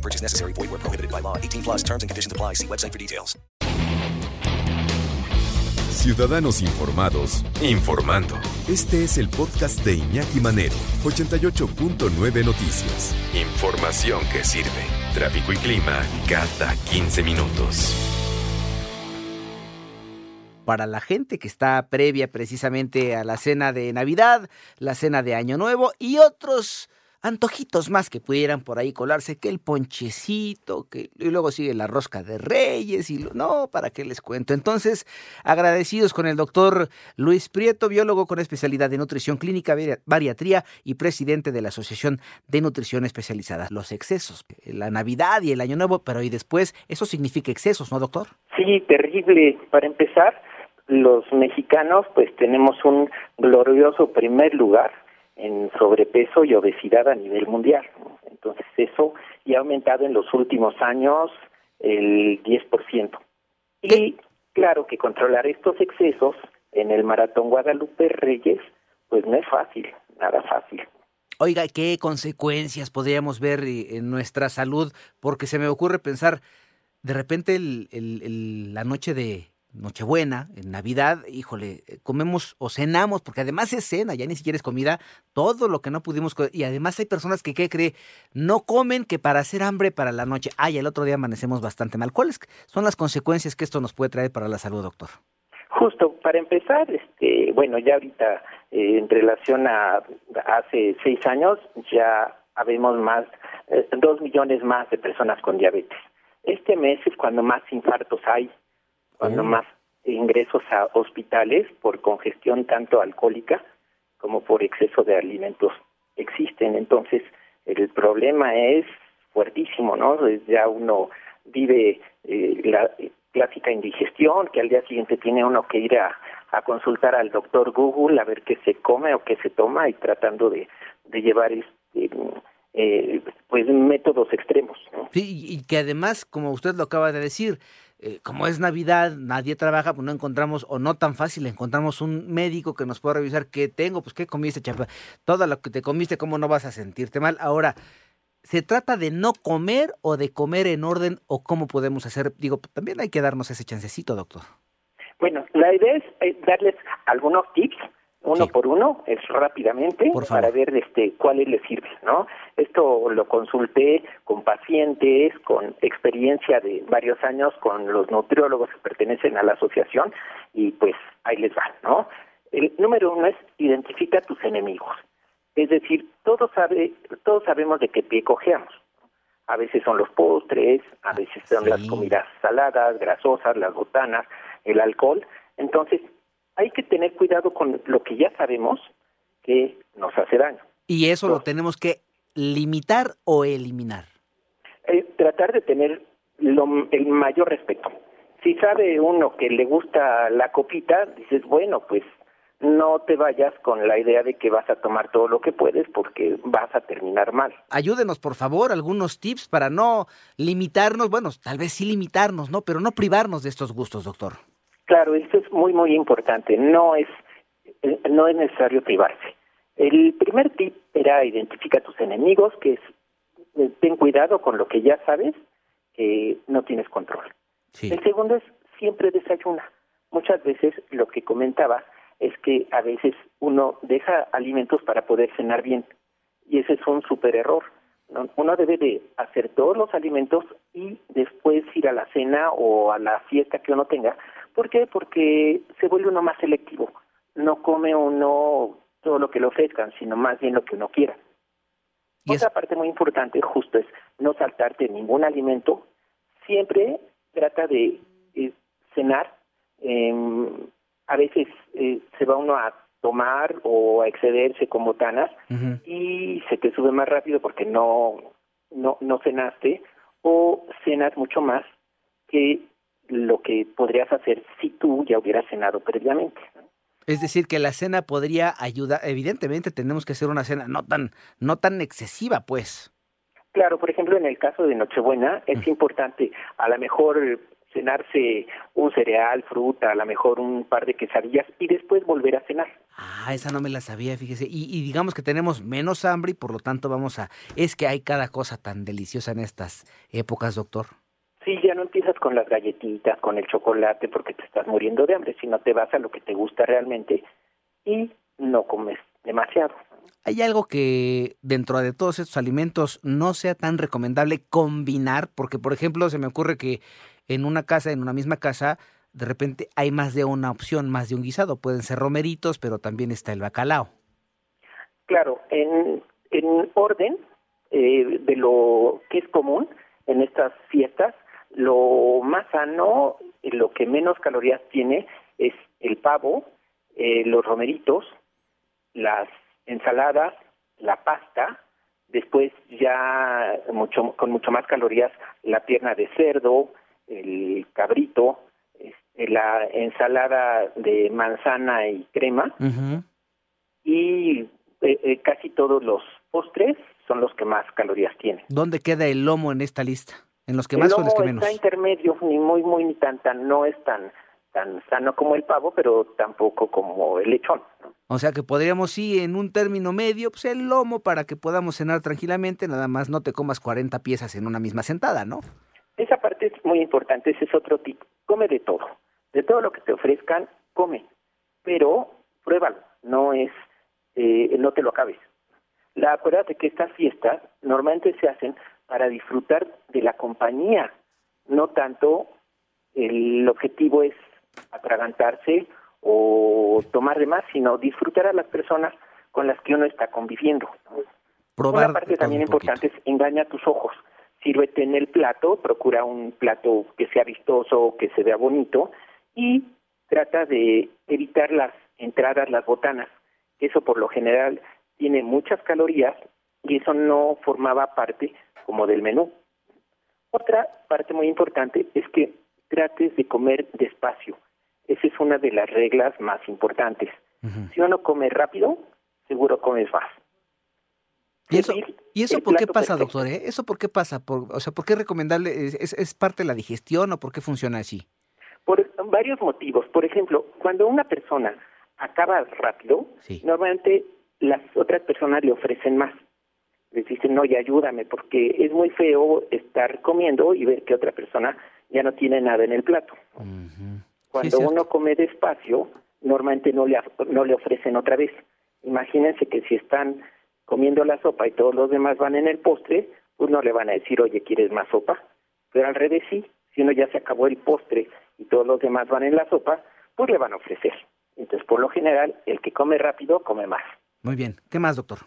No purchase necessary. Void where prohibited by law. 18 plus terms and conditions apply. See website for details. Ciudadanos informados, informando. Este es el podcast de Iñaki Manero, 88.9 Noticias. Información que sirve. Tráfico y clima cada 15 minutos. Para la gente que está previa precisamente a la cena de Navidad, la cena de Año Nuevo y otros antojitos más que pudieran por ahí colarse, que el ponchecito, que y luego sigue la rosca de reyes y lo- no, ¿para qué les cuento? Entonces, agradecidos con el doctor Luis Prieto, biólogo con especialidad en nutrición clínica, bari- bariatría y presidente de la Asociación de Nutrición Especializada. Los excesos, la Navidad y el Año Nuevo, pero y después, eso significa excesos, ¿no, doctor? Sí, terrible. Para empezar, los mexicanos pues tenemos un glorioso primer lugar en sobrepeso y obesidad a nivel mundial. ¿no? Entonces eso ya ha aumentado en los últimos años el 10%. Y claro que controlar estos excesos en el maratón Guadalupe Reyes pues no es fácil, nada fácil. Oiga, ¿qué consecuencias podríamos ver eh, en nuestra salud? Porque se me ocurre pensar, de repente el- el- el- la noche de Nochebuena, en Navidad, híjole, eh, comemos o cenamos, porque además es cena, ya ni siquiera es comida, todo lo que no pudimos, co- y además hay personas que, ¿qué cree? No comen que para hacer hambre para la noche. Ay, el otro día amanecemos bastante mal. ¿Cuáles son las consecuencias que esto nos puede traer para la salud, doctor? Justo, para empezar, este, bueno, ya ahorita eh, en relación a hace seis años ya habemos más, eh, dos millones más de personas con diabetes. Este mes es cuando más infartos hay, cuando más ingresos a hospitales por congestión tanto alcohólica como por exceso de alimentos existen. Entonces, el problema es fuertísimo, ¿no? Es Ya uno vive eh, la clásica indigestión, que al día siguiente tiene uno que ir a, a consultar al doctor Google a ver qué se come o qué se toma y tratando de, de llevar este, eh, pues métodos extremos. ¿no? Sí, y que además, como usted lo acaba de decir, eh, como es Navidad, nadie trabaja, pues no encontramos, o no tan fácil, encontramos un médico que nos pueda revisar qué tengo, pues qué comiste, chapa, todo lo que te comiste, cómo no vas a sentirte mal. Ahora, ¿se trata de no comer o de comer en orden o cómo podemos hacer? Digo, también hay que darnos ese chancecito, doctor. Bueno, la idea es eh, darles algunos tips, uno Sí. por uno, es rápidamente, para ver este cuáles les sirven, ¿no? Esto lo consulté con pacientes, con experiencia de varios años, con los nutriólogos que pertenecen a la asociación, y pues ahí les va, ¿no? El número uno es identifica tus enemigos. Es decir, todos, sabe, todos sabemos de qué pie cojeamos. A veces son los postres, a veces son las comidas saladas, grasosas, las botanas, el alcohol. Entonces, hay que tener cuidado con lo que ya sabemos que nos hace daño. Y eso lo tenemos que limitar o eliminar. Eh, tratar de tener lo- el mayor respeto. Si sabe uno que le gusta la copita, dices, bueno, pues no te vayas con la idea de que vas a tomar todo lo que puedes porque vas a terminar mal. Ayúdenos, por favor, algunos tips para no limitarnos, bueno, tal vez sí limitarnos, ¿no? Pero no privarnos de estos gustos, doctor. Claro, esto es muy muy importante. No es eh, no es necesario privarse. El primer tip era identifica tus enemigos, que es eh, ten cuidado con lo que ya sabes que no tienes control. Sí. El segundo es siempre desayuna. Muchas veces lo que comentaba es que a veces uno deja alimentos para poder cenar bien y ese es un super error. ¿no? Uno debe de hacer todos los alimentos y después ir a la cena o a la fiesta que uno tenga. ¿Por qué? Porque se vuelve uno más selectivo. No come uno todo lo que le ofrezcan, sino más bien lo que uno quiera. Y es- Otra parte muy importante justo es no saltarte ningún alimento. Siempre trata de eh, cenar. em, a veces eh, se va uno a tomar o a excederse con botanas y se te sube más rápido porque no, no, no cenaste o cenas mucho más que lo que podrías hacer si tú ya hubieras cenado previamente. Es decir, que la cena podría ayudar, evidentemente tenemos que hacer una cena no tan, no tan excesiva, pues. Claro, por ejemplo, en el caso de Nochebuena es importante a lo mejor cenarse un cereal, fruta, a lo mejor un par de quesadillas y después volver a cenar. Ah, esa no me la sabía, fíjese. Y, y, digamos que tenemos menos hambre y por lo tanto vamos a... Es que hay cada cosa tan deliciosa en estas épocas, doctor. Sí, ya no empiezas con las galletitas, con el chocolate porque te estás muriendo de hambre, sino te vas a lo que te gusta realmente y no comes demasiado. ¿Hay algo que dentro de todos estos alimentos no sea tan recomendable combinar? Porque, por ejemplo, se me ocurre que en una casa, en una misma casa, de repente hay más de una opción, más de un guisado. Pueden ser romeritos, pero también está el bacalao. Claro, en, en orden eh, de lo que es común en estas fiestas, lo más sano, lo que menos calorías tiene, es el pavo, eh, los romeritos, las ensaladas, la pasta, después ya mucho con mucho más calorías la pierna de cerdo, el cabrito, este, la ensalada de manzana y crema y eh, eh, casi todos los postres son los que más calorías tienen. ¿Dónde queda el lomo en esta lista? ¿En los que más o en los que menos? Está intermedio, ni muy, muy, ni tan, tan, no es tan, tan sano como el pavo, pero tampoco como el lechón. ¿no? O sea que podríamos sí en un término medio, pues el lomo para que podamos cenar tranquilamente, nada más no te comas 40 piezas en una misma sentada, ¿no? Esa parte es muy importante, ese es otro tip. Come de todo, de todo lo que te ofrezcan, come, pero pruébalo, no es, eh, no te lo acabes. La acuérdate que estas fiestas normalmente se hacen para disfrutar de la compañía, no tanto el objetivo es atragantarse o tomar de más, sino disfrutar a las personas con las que uno está conviviendo. Probar Una parte también importante es engaña tus ojos. Sírvete en el plato, procura un plato que sea vistoso, que se vea bonito y trata de evitar las entradas, las botanas. Eso por lo general tiene muchas calorías y eso no formaba parte como del menú. Otra parte muy importante es que trates de comer despacio. Esa es una de las reglas más importantes. Uh -huh. Si uno come rápido, seguro comes más. ¿Y eso, ¿y eso por qué pasa, perfecto. doctor? Eh? ¿Eso por qué pasa? Por, o sea, ¿por qué recomendable? ¿Es, ¿Es parte de la digestión o por qué funciona así? Por varios motivos. Por ejemplo, cuando una persona acaba rápido, sí. normalmente las otras personas le ofrecen más. Les dicen, no, ya ayúdame, porque es muy feo estar comiendo y ver que otra persona ya no tiene nada en el plato. Uh -huh. Cuando sí, uno come despacio, normalmente no le, no le ofrecen otra vez. Imagínense que si están comiendo la sopa y todos los demás van en el postre, pues no le van a decir, oye, ¿quieres más sopa? Pero al revés sí, si uno ya se acabó el postre y todos los demás van en la sopa, pues le van a ofrecer. Entonces, por lo general, el que come rápido, come más. Muy bien. ¿Qué más, doctor?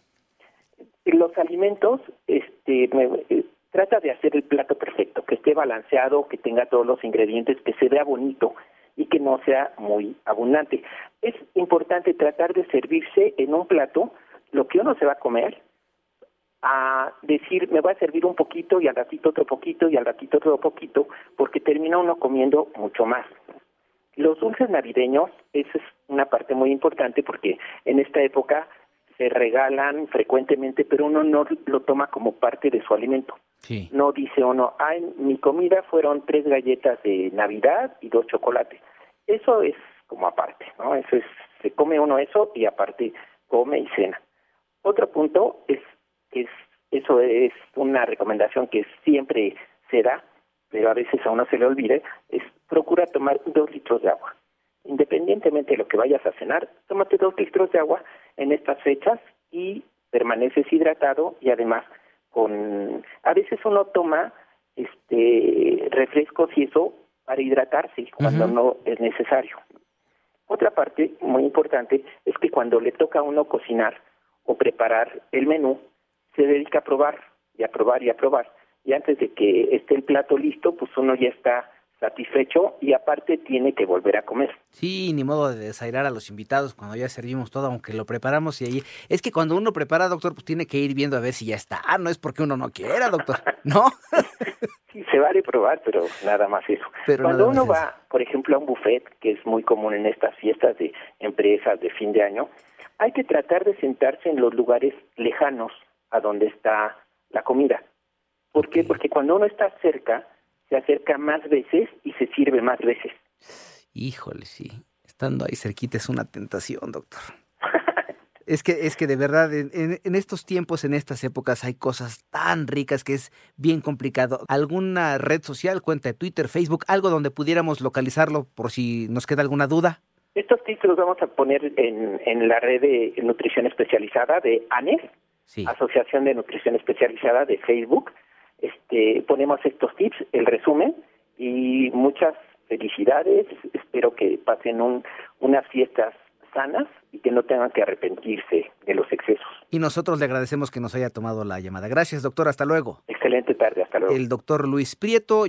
Los alimentos, este, me, eh, trata de hacer el plato perfecto, que esté balanceado, que tenga todos los ingredientes, que se vea bonito y que no sea muy abundante. Es importante tratar de servirse en un plato lo que uno se va a comer, a decir, me voy a servir un poquito y al ratito otro poquito y al ratito otro poquito, porque termina uno comiendo mucho más. Los dulces navideños, esa es una parte muy importante porque en esta época se regalan frecuentemente, pero uno no lo toma como parte de su alimento. Sí. No dice uno, ay, mi comida fueron tres galletas de Navidad y dos chocolates. Eso es como aparte, ¿no? Eso es, se come uno eso y aparte come y cena. Otro punto es es, eso es una recomendación que siempre se da, pero a veces a uno se le olvide, es procura tomar dos litros de agua. Independientemente de lo que vayas a cenar, tómate dos litros de agua en estas fechas y permaneces hidratado y además con a veces uno toma este refrescos y eso para hidratarse cuando uh -huh. no es necesario. Otra parte muy importante es que cuando le toca a uno cocinar o preparar el menú, se dedica a probar y a probar y a probar. Y antes de que esté el plato listo, pues uno ya está satisfecho y aparte tiene que volver a comer. Sí, ni modo de desairar a los invitados cuando ya servimos todo, aunque lo preparamos y ahí... Es que cuando uno prepara, doctor, pues tiene que ir viendo a ver si ya está. Ah, no es porque uno no quiera, doctor, ¿no? Sí, se vale probar, pero nada más eso. Pero Cuando uno eso. va, por ejemplo, a un buffet, que es muy común en estas fiestas de empresas de fin de año, hay que tratar de sentarse en los lugares lejanos a donde está la comida. ¿Por qué? Porque cuando uno está cerca, se acerca más veces y se sirve más veces. Híjole, sí. Estando ahí cerquita es una tentación, doctor. Es que, es que de verdad, en, en- estos tiempos, en estas épocas, hay cosas tan ricas que es bien complicado. ¿Alguna red social, cuenta de Twitter, Facebook, algo donde pudiéramos localizarlo por si nos queda alguna duda? Estos tips los vamos a poner en, en la red de nutrición especializada de ANES, Sí. Asociación de Nutrición Especializada de Facebook. Este, ponemos estos tips, el resumen y muchas felicidades. Espero que pasen un, unas fiestas sanas y que no tengan que arrepentirse de los excesos. Y nosotros le agradecemos que nos haya tomado la llamada. Gracias, doctor. Hasta luego. Excelente tarde, hasta luego. El doctor Luis Prieto.